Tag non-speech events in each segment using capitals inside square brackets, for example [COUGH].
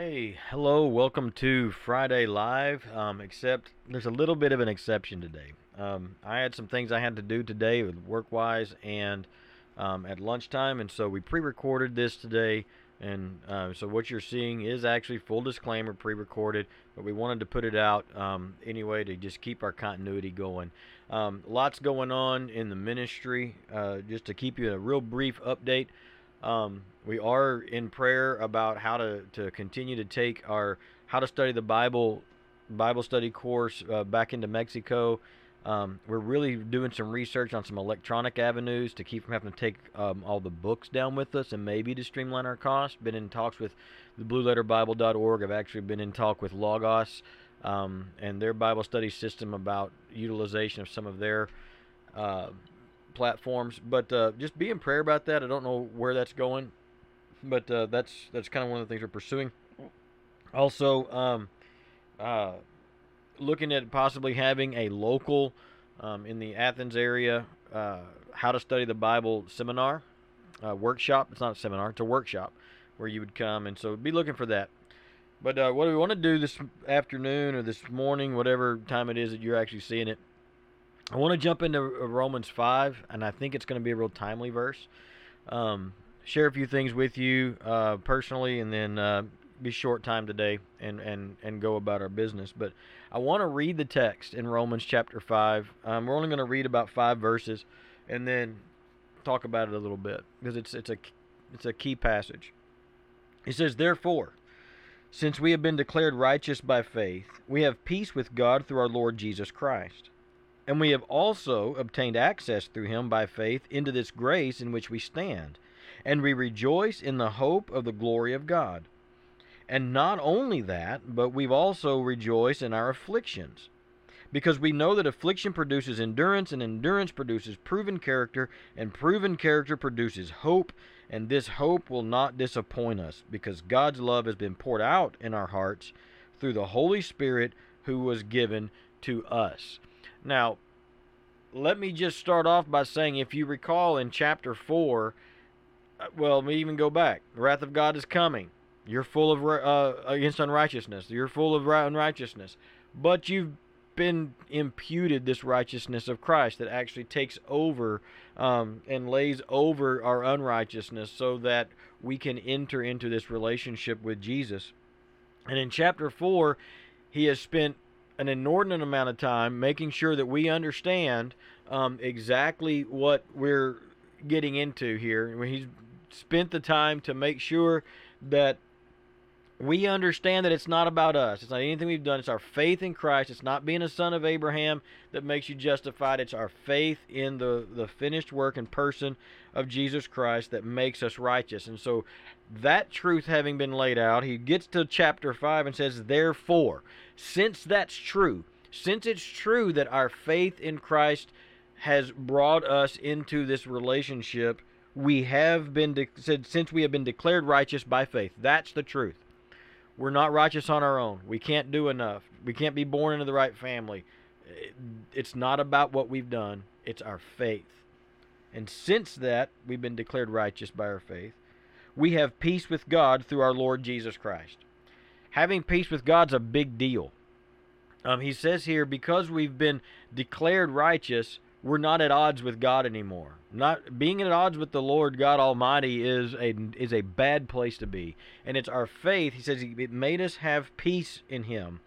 Hey, hello, welcome to Friday Live. Um, except there's a little bit of an exception today. Um, I had some things I had to do today with work wise and um, at lunchtime, and so we pre recorded this today. And uh, so what you're seeing is actually full disclaimer pre recorded, but we wanted to put it out um, anyway to just keep our continuity going. Um, lots going on in the ministry, uh, just to keep you a real brief update. Um, we are in prayer about how to, to continue to take our how to study the Bible Bible study course uh, back into Mexico. Um, we're really doing some research on some electronic avenues to keep from having to take um, all the books down with us and maybe to streamline our costs. Been in talks with the BlueLetterBible.org. I've actually been in talk with Logos um, and their Bible study system about utilization of some of their uh, platforms. But uh, just be in prayer about that. I don't know where that's going, but uh, that's that's kind of one of the things we're pursuing. Also, um, uh, looking at possibly having a local um, in the Athens area uh, how to study the Bible seminar uh, workshop. It's not a seminar; it's a workshop where you would come, and so be looking for that. But uh, what do we want to do this afternoon or this morning, whatever time it is that you're actually seeing it? I want to jump into Romans 5, and I think it's going to be a real timely verse. Um, share a few things with you uh, personally, and then uh, be short time today and, and, and go about our business. But I want to read the text in Romans chapter 5. Um, we're only going to read about five verses and then talk about it a little bit because it's, it's, a, it's a key passage. He says, Therefore, since we have been declared righteous by faith, we have peace with God through our Lord Jesus Christ and we have also obtained access through him by faith into this grace in which we stand. And we rejoice in the hope of the glory of God. And not only that, but we've also rejoiced in our afflictions. Because we know that affliction produces endurance, and endurance produces proven character, and proven character produces hope. And this hope will not disappoint us, because God's love has been poured out in our hearts through the Holy Spirit who was given to us. Now, let me just start off by saying if you recall in chapter 4, uh, well, even go back. The wrath of God is coming. You're full of uh, against unrighteousness. You're full of unrighteousness. But you've been imputed this righteousness of Christ that actually takes over um, and lays over our unrighteousness so that we can enter into this relationship with Jesus. And in chapter 4, he has spent an inordinate amount of time making sure that we understand um, exactly what we're getting into here. He's spent the time to make sure that we understand that it's not about us. It's not anything we've done. It's our faith in Christ. It's not being a son of Abraham that makes you justified. It's our faith in the, the finished work and person of Jesus Christ that makes us righteous. And so, that truth having been laid out, he gets to chapter 5 and says, Therefore, since that's true, since it's true that our faith in Christ has brought us into this relationship, we have been de- said since we have been declared righteous by faith. That's the truth. We're not righteous on our own. We can't do enough. We can't be born into the right family. It's not about what we've done, it's our faith. And since that, we've been declared righteous by our faith, we have peace with God through our Lord Jesus Christ. Having peace with God's a big deal. Um, he says here, because we've been declared righteous, we're not at odds with God anymore. Not being at odds with the Lord God Almighty is a is a bad place to be. And it's our faith. He says it made us have peace in him.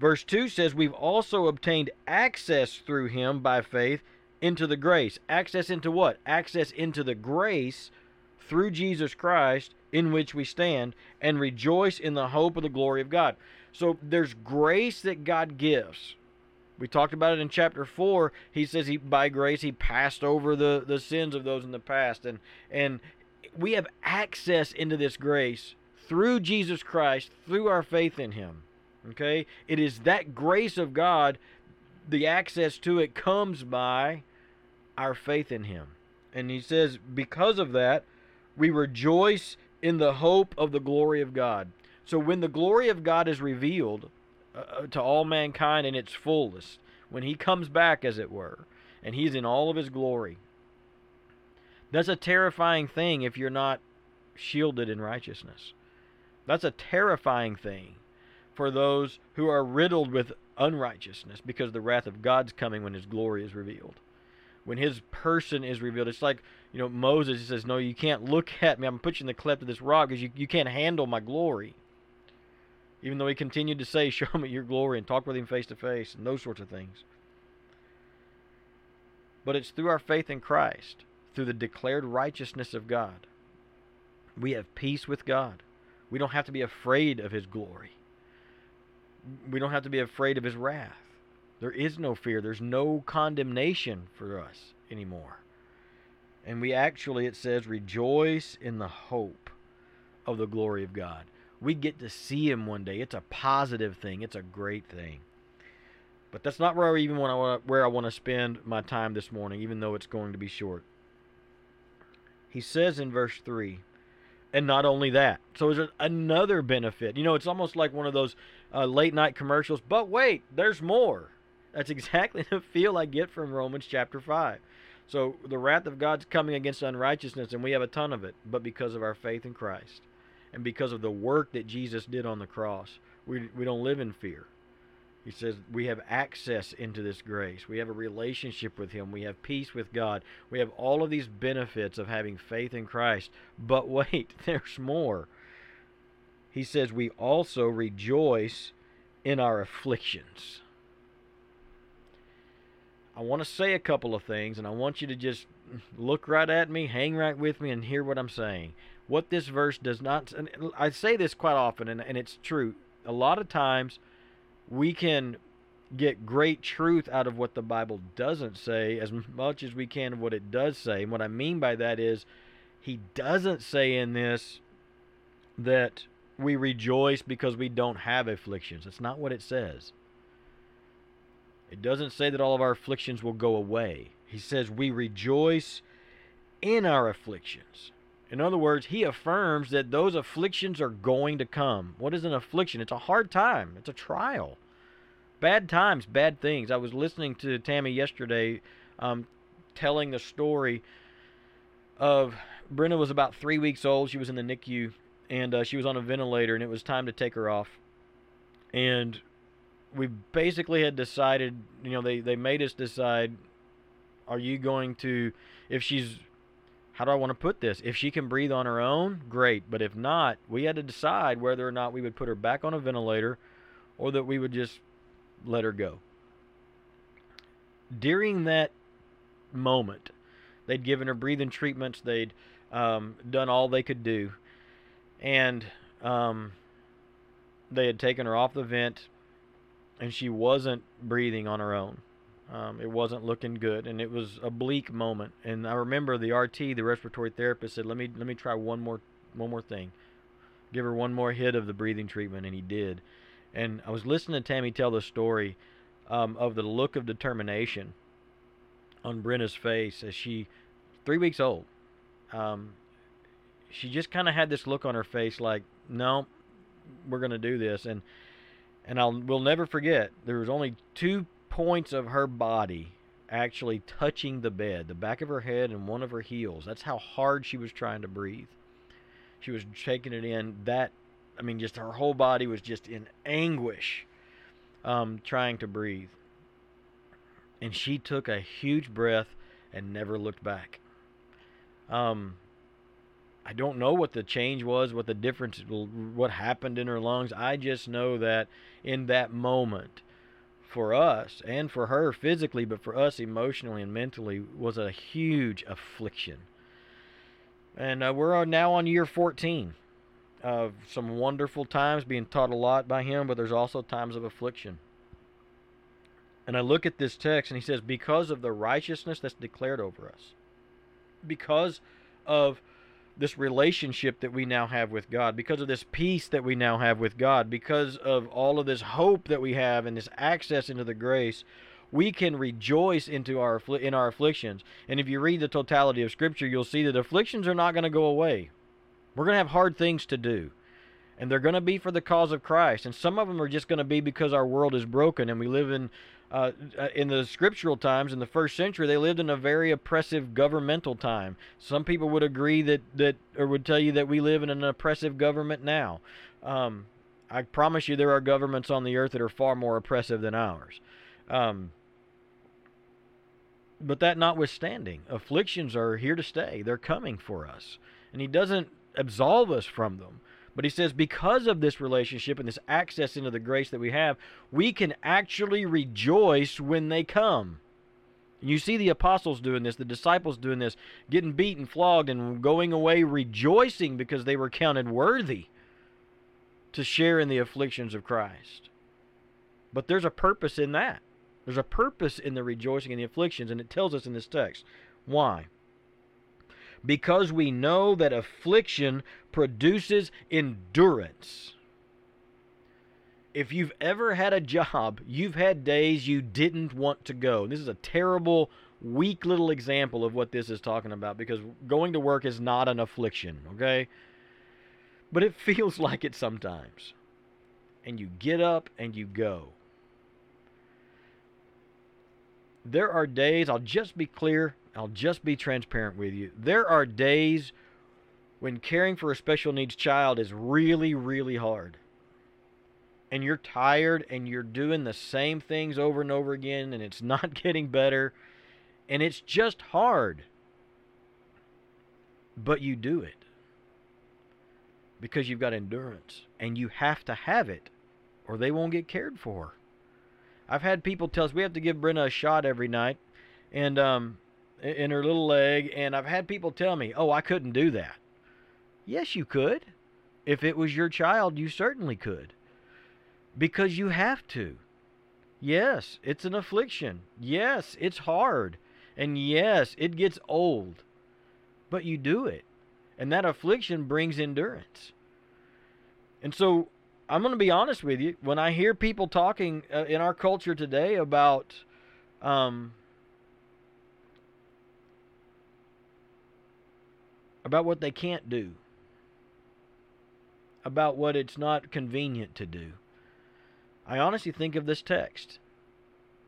Verse 2 says we've also obtained access through him by faith into the grace. Access into what? Access into the grace through Jesus Christ in which we stand and rejoice in the hope of the glory of God. So there's grace that God gives we talked about it in chapter four. He says he by grace he passed over the, the sins of those in the past. And and we have access into this grace through Jesus Christ, through our faith in him. Okay? It is that grace of God, the access to it comes by our faith in him. And he says, because of that, we rejoice in the hope of the glory of God. So when the glory of God is revealed, uh, uh, to all mankind in its fullest when he comes back, as it were, and he's in all of his glory. That's a terrifying thing if you're not shielded in righteousness. That's a terrifying thing for those who are riddled with unrighteousness because the wrath of God's coming when his glory is revealed. When his person is revealed, it's like, you know, Moses says, No, you can't look at me. I'm putting the cleft of this rock because you, you can't handle my glory. Even though he continued to say, [LAUGHS] Show me your glory and talk with him face to face and those sorts of things. But it's through our faith in Christ, through the declared righteousness of God, we have peace with God. We don't have to be afraid of his glory we don't have to be afraid of his wrath. There is no fear. There's no condemnation for us anymore. And we actually, it says, rejoice in the hope of the glory of God. We get to see him one day. It's a positive thing. It's a great thing. But that's not where I even want to, where I want to spend my time this morning, even though it's going to be short. He says in verse 3, and not only that. So there's another benefit. You know, it's almost like one of those uh, late night commercials. But wait, there's more. That's [LAUGHS] exactly the feel I get from Romans chapter 5. So the wrath of God's coming against unrighteousness, and we have a ton of it, but because of our faith in Christ and because of the work that Jesus did on the cross, we, we don't live in fear. He says we have access into this grace. We have a relationship with Him. We have peace with God. We have all of these benefits of having faith in Christ. But [LAUGHS] wait, there's more. He says we also rejoice in our afflictions. I want to say a couple of things, and I want you to just look right at me, hang right with me, and hear what I'm saying. What this verse does not, and I say this quite often, and, and it's true. A lot of times, we can get great truth out of what the Bible doesn't say as much as we can of what it does say. And what I mean by that is, he doesn't say in this that we rejoice because we don't have afflictions. That's not what it says. It doesn't say that all of our afflictions will go away. He says we rejoice in our afflictions. In other words, he affirms that those afflictions are going to come. What is an affliction? It's a hard time, it's a trial. Bad times, bad things. I was listening to Tammy yesterday um, telling the story of Brenna was about three weeks old. She was in the NICU and uh, she was on a ventilator, and it was time to take her off. And we basically had decided, you know, they, they made us decide are you going to, if she's how do I want to put this? If she can breathe on her own, great. But if not, we had to decide whether or not we would put her back on a ventilator or that we would just let her go. During that moment, they'd given her breathing treatments, they'd um, done all they could do, and um, they had taken her off the vent, and she wasn't breathing on her own. Um, it wasn't looking good, and it was a bleak moment. And I remember the RT, the respiratory therapist, said, "Let me let me try one more one more thing, give her one more hit of the breathing treatment," and he did. And I was listening to Tammy tell the story um, of the look of determination on Brenna's face as she, three weeks old, um, she just kind of had this look on her face, like, "No, we're gonna do this," and and I'll we'll never forget. There was only two points of her body actually touching the bed, the back of her head and one of her heels. That's how hard she was trying to breathe. She was taking it in. That, I mean, just her whole body was just in anguish um, trying to breathe. And she took a huge breath and never looked back. Um, I don't know what the change was, what the difference, what happened in her lungs. I just know that in that moment, for us and for her physically, but for us emotionally and mentally, was a huge affliction. And uh, we're now on year 14 of some wonderful times being taught a lot by him, but there's also times of affliction. And I look at this text and he says, Because of the righteousness that's declared over us, because of this relationship that we now have with God, because of this peace that we now have with God, because of all of this hope that we have and this access into the grace, we can rejoice into our in our afflictions. And if you read the totality of Scripture, you'll see that afflictions are not going to go away. We're going to have hard things to do, and they're going to be for the cause of Christ. And some of them are just going to be because our world is broken and we live in uh, uh, in the scriptural times in the first century, they lived in a very oppressive governmental time. Some people would agree that, that or would tell you that we live in an oppressive government now. Um, I promise you, there are governments on the earth that are far more oppressive than ours. Um, but that notwithstanding, afflictions are here to stay. They're coming for us. And He doesn't absolve us from them. But He says, because of this relationship and this access into the grace that we have, we can actually rejoice when they come. And you see the apostles doing this, the disciples doing this, getting beaten, flogged, and going away rejoicing because they were counted worthy to share in the afflictions of Christ. But there's a purpose in that. There's a purpose in the rejoicing and the afflictions, and it tells us in this text. Why? Because we know that affliction produces endurance. If you've ever had a job, you've had days you didn't want to go. This is a terrible, weak little example of what this is talking about because going to work is not an affliction, okay? But it [LAUGHS] feels like it sometimes. And you get up and you go. there are days, I'll just be clear, I'll just be transparent with you. There are days when caring for a special needs child is really, really hard. And you're tired and you're doing the same things over and over again and it's [LAUGHS] not getting better. And it's just hard. But you do it because you've got endurance and you have to have it or they won't get cared for. I've had people tell us we have to give Brenna a shot every night, and um, in her little leg, and I've had people tell me, "Oh, I couldn't do that." Yes, you could. If it was your child, you certainly could. Because you have to. Yes, it's an affliction. Yes, it's hard. And yes, it gets old. But you do it. And that affliction brings endurance. And so I'm going to be honest with you. When I hear people talking uh, in our culture today about um, about what they can't do, about what it's not convenient to do, I honestly think of this text.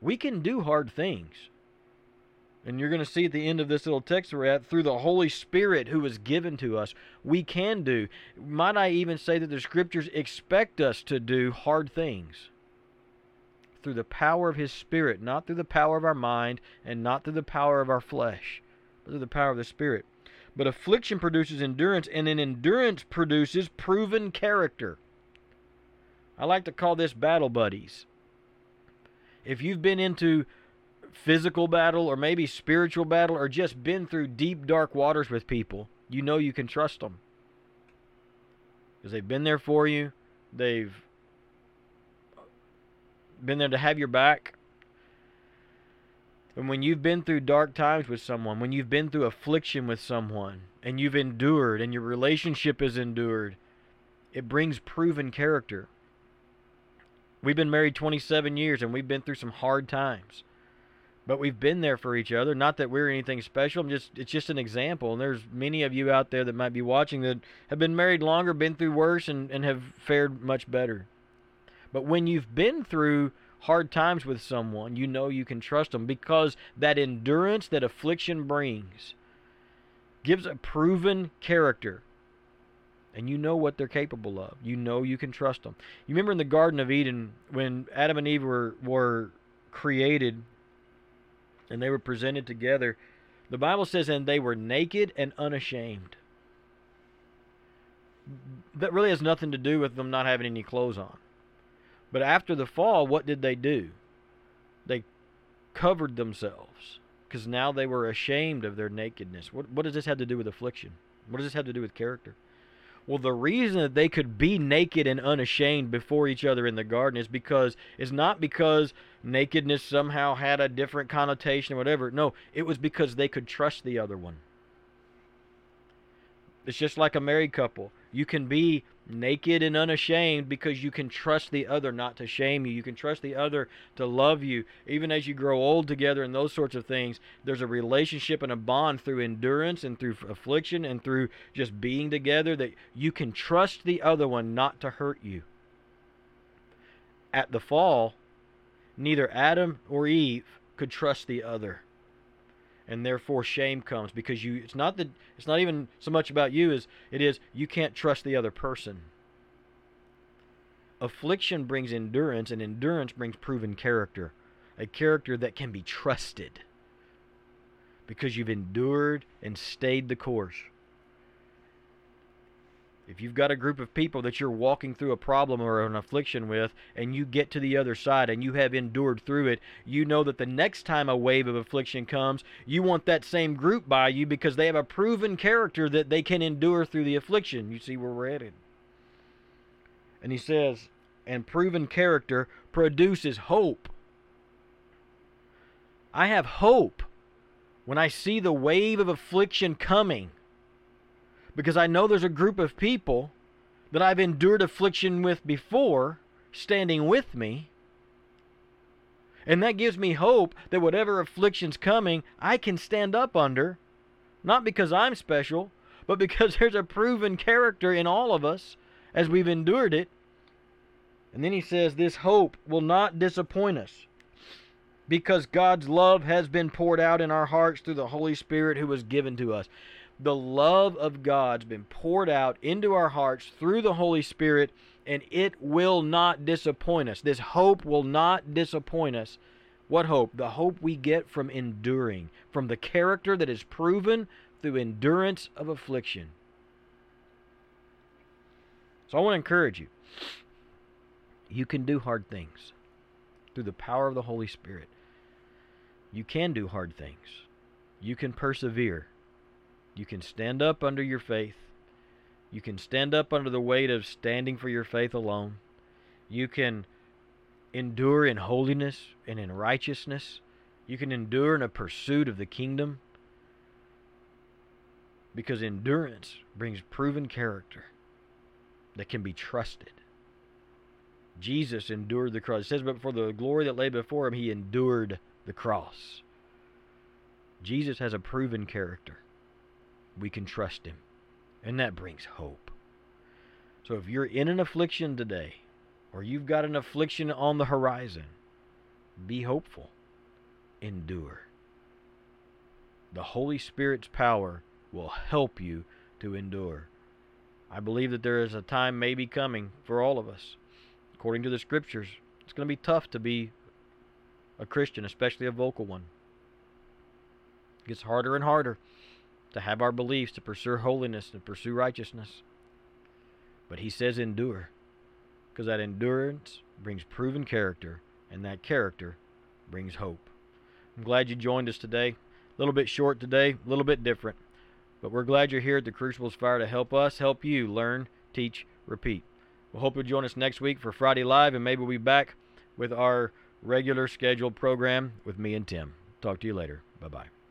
We can do hard things and you're going to see at the end of this little text we're at, through the Holy Spirit who was given to us, we can do. Might I even say that the Scriptures expect us to do hard things? Through the power of His Spirit, not through the power of our mind and not through the power of our flesh, but through the power of the Spirit. But affliction produces endurance, and then endurance produces proven character. I like to call this battle buddies. If you've been into physical battle or maybe spiritual battle or just been through deep, dark waters with people, you know you can trust them. Because they've been there for you, they've been there to have your back. And when you've been through dark times with someone, when you've been through affliction with someone, and you've endured, and your relationship has endured, it brings proven character. We've been married 27 years, and we've been through some hard times but we've been there for each other. Not that we're anything special. I'm just it's just an example. And there's many of you out there that might be watching that have been married longer, been through worse, and, and have fared much better. But when you've been through hard times with someone, you know you can trust them because that endurance that affliction brings gives a proven character. And you know what they're capable of. You know you can trust them. You remember in the Garden of Eden when Adam and Eve were, were created and they were presented together. The Bible says, and they were naked and unashamed. That really has nothing to do with them not having any clothes on. But after the fall, what did they do? They covered themselves because now they were ashamed of their nakedness. What, what does this have to do with affliction? What does this have to do with character? Well, the reason that they could be naked and unashamed before each other in the garden is because it's not because nakedness somehow had a different connotation or whatever. No, it was because they could trust the other one. It's just like a married couple. You can be naked and unashamed because you can trust the other not to shame you. You can trust the other to love you. Even as you grow old together and those sorts of things, there's a relationship and a bond through endurance and through affliction and through just being together that you can trust the other one not to hurt you. At the fall, neither Adam or Eve could trust the other and therefore shame comes because you it's not that it's not even so much about you as it is you can't trust the other person affliction brings endurance, and endurance brings proven character. A character that can be trusted because you've endured and stayed the course. If you've got a group of people that you're walking through a problem or an affliction with, and you get to the other side and you have endured through it, you know that the next time a wave of affliction comes, you want that same group by you because they have a proven character that they can endure through the affliction. You see where we're headed. And he says, and proven character produces hope. I have hope when I see the wave of affliction coming because I know there's a group of people that I've endured affliction with before standing with me. And that gives me hope that whatever affliction's coming, I can stand up under, not because I'm special, but because [LAUGHS] there's a proven character in all of us as we've endured it. And then he says, This hope will not disappoint us because God's love has been poured out in our hearts through the Holy Spirit who was given to us the love of God's been poured out into our hearts through the Holy Spirit, and it will not disappoint us. This hope will not disappoint us. What hope? The hope we get from enduring, from the character that is proven through endurance of affliction. So I want to encourage you. You can do hard things through the power of the Holy Spirit. You can do hard things. You can persevere. You can stand up under your faith. You can stand up under the weight of standing for your faith alone. You can endure in holiness and in righteousness. You can endure in a pursuit of the kingdom. Because endurance brings proven character that can be trusted. Jesus endured the cross. It says, but for the glory that lay before him, he endured the cross. Jesus has a proven character we can trust Him. And that brings hope. So if you're in an affliction today, or you've got an affliction on the horizon, be hopeful. Endure. The Holy Spirit's power will help you to endure. I believe that there is a time maybe coming for all of us. According to the scriptures, it's going to be tough to be a Christian, especially a vocal one. It gets harder and harder to have our beliefs, to pursue holiness, to pursue righteousness. But he says endure, because that endurance brings proven character, and that character brings hope. I'm glad you joined us today. A little bit short today, a little bit different. But we're glad you're here at the Crucibles Fire to help us, help you learn, teach, repeat. We'll hope you'll join us next week for Friday Live, and maybe we'll be back with our regular scheduled program with me and Tim. Talk to you later. Bye bye.